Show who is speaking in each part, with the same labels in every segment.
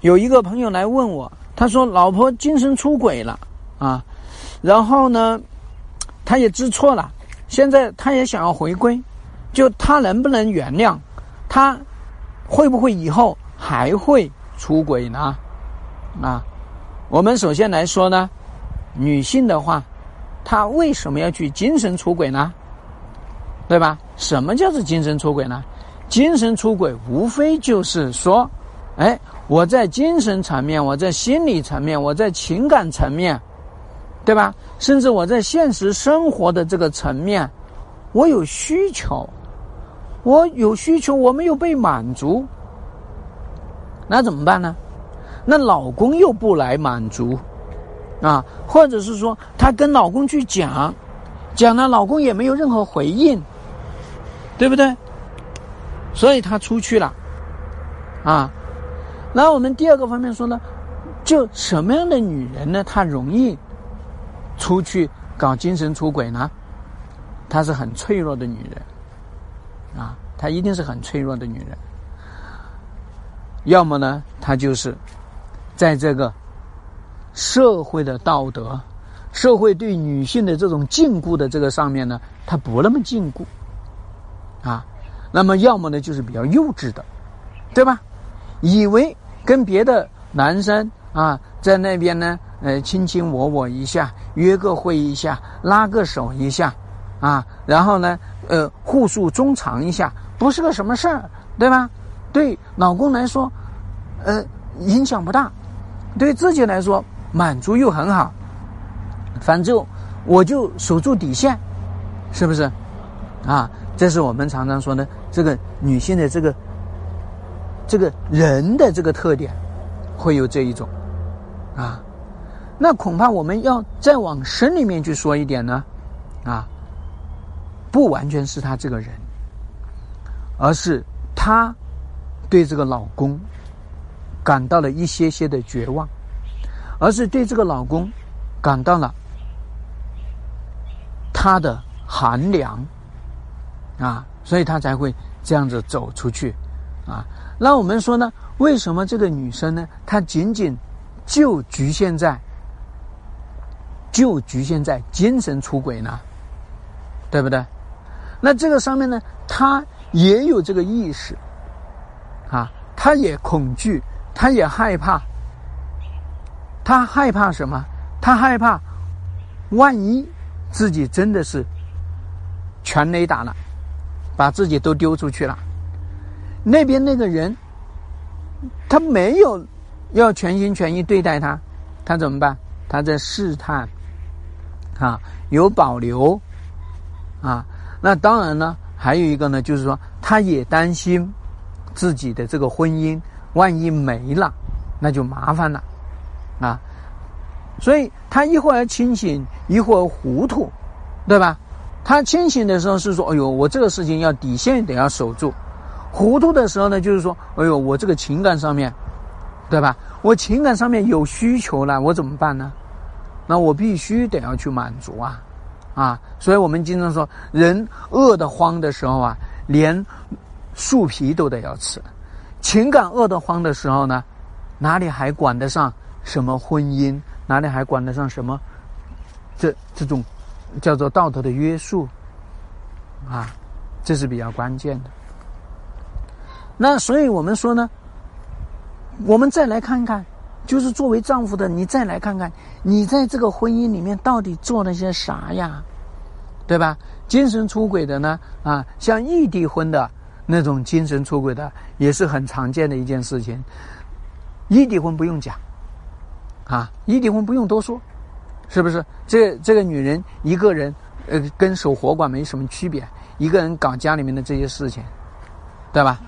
Speaker 1: 有一个朋友来问我，他说老婆精神出轨了啊，然后呢，他也知错了，现在他也想要回归，就他能不能原谅？他会不会以后还会出轨呢？啊，我们首先来说呢，女性的话，她为什么要去精神出轨呢？对吧？什么叫做精神出轨呢？精神出轨无非就是说，哎。我在精神层面，我在心理层面，我在情感层面，对吧？甚至我在现实生活的这个层面，我有需求，我有需求，我没有被满足，那怎么办呢？那老公又不来满足，啊，或者是说她跟老公去讲，讲了老公也没有任何回应，对不对？所以她出去了，啊。那我们第二个方面说呢，就什么样的女人呢？她容易出去搞精神出轨呢？她是很脆弱的女人，啊，她一定是很脆弱的女人。要么呢，她就是在这个社会的道德、社会对女性的这种禁锢的这个上面呢，她不那么禁锢，啊，那么要么呢，就是比较幼稚的，对吧？以为跟别的男生啊在那边呢，呃，卿卿我我一下，约个会一下，拉个手一下，啊，然后呢，呃，互诉衷肠一下，不是个什么事儿，对吧？对老公来说，呃，影响不大；对自己来说，满足又很好。反正我就守住底线，是不是？啊，这是我们常常说的这个女性的这个。这个人的这个特点，会有这一种，啊，那恐怕我们要再往深里面去说一点呢，啊，不完全是他这个人，而是他对这个老公感到了一些些的绝望，而是对这个老公感到了他的寒凉，啊，所以他才会这样子走出去，啊。那我们说呢？为什么这个女生呢？她仅仅就局限在就局限在精神出轨呢？对不对？那这个上面呢，她也有这个意识啊，她也恐惧，她也害怕。她害怕什么？她害怕万一自己真的是全雷打了，把自己都丢出去了。那边那个人，他没有要全心全意对待他，他怎么办？他在试探，啊，有保留，啊，那当然呢，还有一个呢，就是说，他也担心自己的这个婚姻万一没了，那就麻烦了，啊，所以他一会儿清醒，一会儿糊涂，对吧？他清醒的时候是说：“哎呦，我这个事情要底线得要守住。”糊涂的时候呢，就是说，哎呦，我这个情感上面，对吧？我情感上面有需求了，我怎么办呢？那我必须得要去满足啊，啊！所以我们经常说，人饿得慌的时候啊，连树皮都得要吃。情感饿得慌的时候呢，哪里还管得上什么婚姻？哪里还管得上什么这这种叫做道德的约束？啊，这是比较关键的。那所以我们说呢，我们再来看看，就是作为丈夫的你再来看看，你在这个婚姻里面到底做了些啥呀？对吧？精神出轨的呢，啊，像异地婚的那种精神出轨的，也是很常见的一件事情。异地婚不用讲，啊，异地婚不用多说，是不是？这这个女人一个人，呃，跟守活寡没什么区别，一个人搞家里面的这些事情，对吧？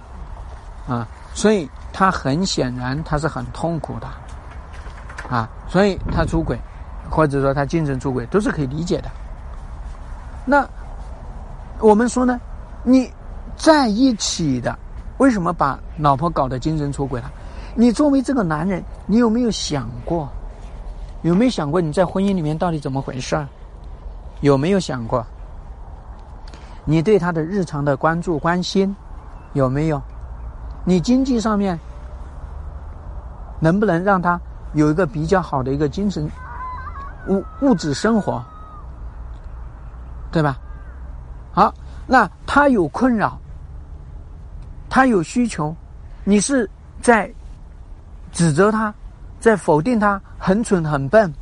Speaker 1: 啊，所以他很显然他是很痛苦的，啊，所以他出轨，或者说他精神出轨都是可以理解的。那我们说呢，你在一起的，为什么把老婆搞得精神出轨了？你作为这个男人，你有没有想过？有没有想过你在婚姻里面到底怎么回事？有没有想过？你对他的日常的关注关心有没有？你经济上面能不能让他有一个比较好的一个精神物物质生活，对吧？好，那他有困扰，他有需求，你是在指责他，在否定他很蠢很笨，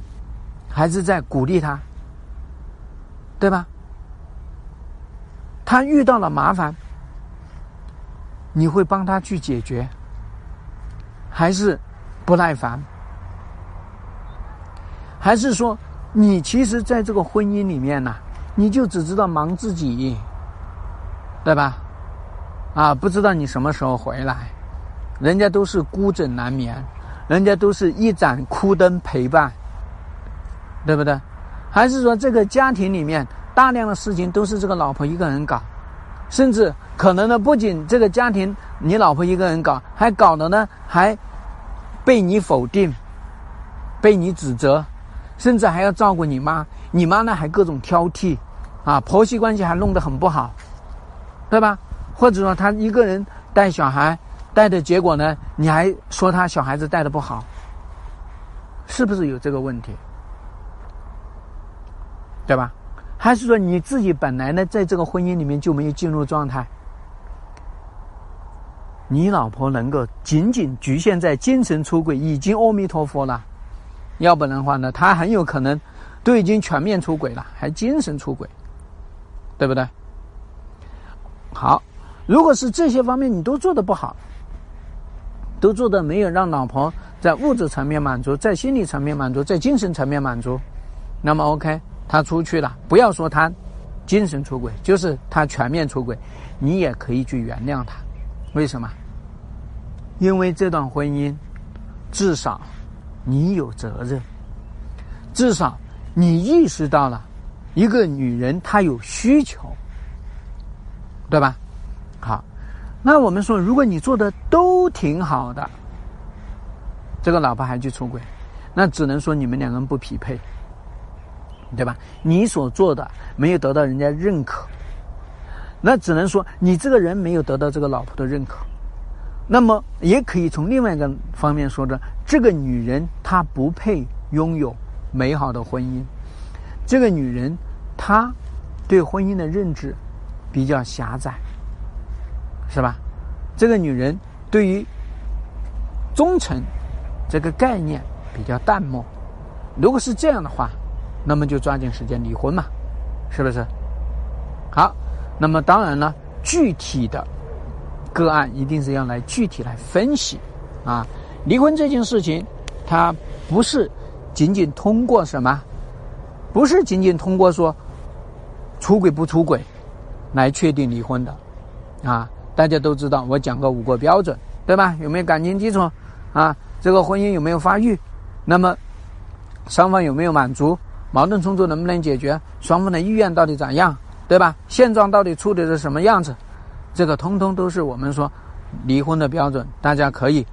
Speaker 1: 还是在鼓励他？对吧？他遇到了麻烦，你会帮他去解决，还是不耐烦？还是说你其实在这个婚姻里面呢，你就只知道忙自己，对吧？啊，不知道你什么时候回来，人家都是孤枕难眠，人家都是一盏枯灯陪伴，对不对？还是说这个家庭里面大量的事情都是这个老婆一个人搞，甚至可能呢，不仅这个家庭你老婆一个人搞，还搞的呢还被你否定，被你指责，甚至还要照顾你妈，你妈呢还各种挑剔，啊，婆媳关系还弄得很不好，对吧？或者说他一个人带小孩，带的结果呢，你还说他小孩子带的不好，是不是有这个问题？对吧？还是说你自己本来呢，在这个婚姻里面就没有进入状态？你老婆能够仅仅局限在精神出轨，已经阿弥陀佛了。要不然的话呢，他很有可能都已经全面出轨了，还精神出轨，对不对？好，如果是这些方面你都做的不好，都做的没有让老婆在物质层面满足，在心理层面满足，在精神层面满足，那么 OK。他出去了，不要说他精神出轨，就是他全面出轨，你也可以去原谅他。为什么？因为这段婚姻，至少你有责任，至少你意识到了一个女人她有需求，对吧？好，那我们说，如果你做的都挺好的，这个老婆还去出轨，那只能说你们两个人不匹配。对吧？你所做的没有得到人家认可，那只能说你这个人没有得到这个老婆的认可。那么也可以从另外一个方面说的，这个女人她不配拥有美好的婚姻。这个女人她对婚姻的认知比较狭窄，是吧？这个女人对于忠诚这个概念比较淡漠。如果是这样的话，那么就抓紧时间离婚嘛，是不是？好，那么当然了，具体的个案一定是要来具体来分析啊。离婚这件事情，它不是仅仅通过什么，不是仅仅通过说出轨不出轨来确定离婚的啊。大家都知道，我讲过五个标准，对吧？有没有感情基础啊？这个婚姻有没有发育？那么双方有没有满足？矛盾冲突能不能解决？双方的意愿到底咋样？对吧？现状到底处理的什么样子？这个通通都是我们说离婚的标准，大家可以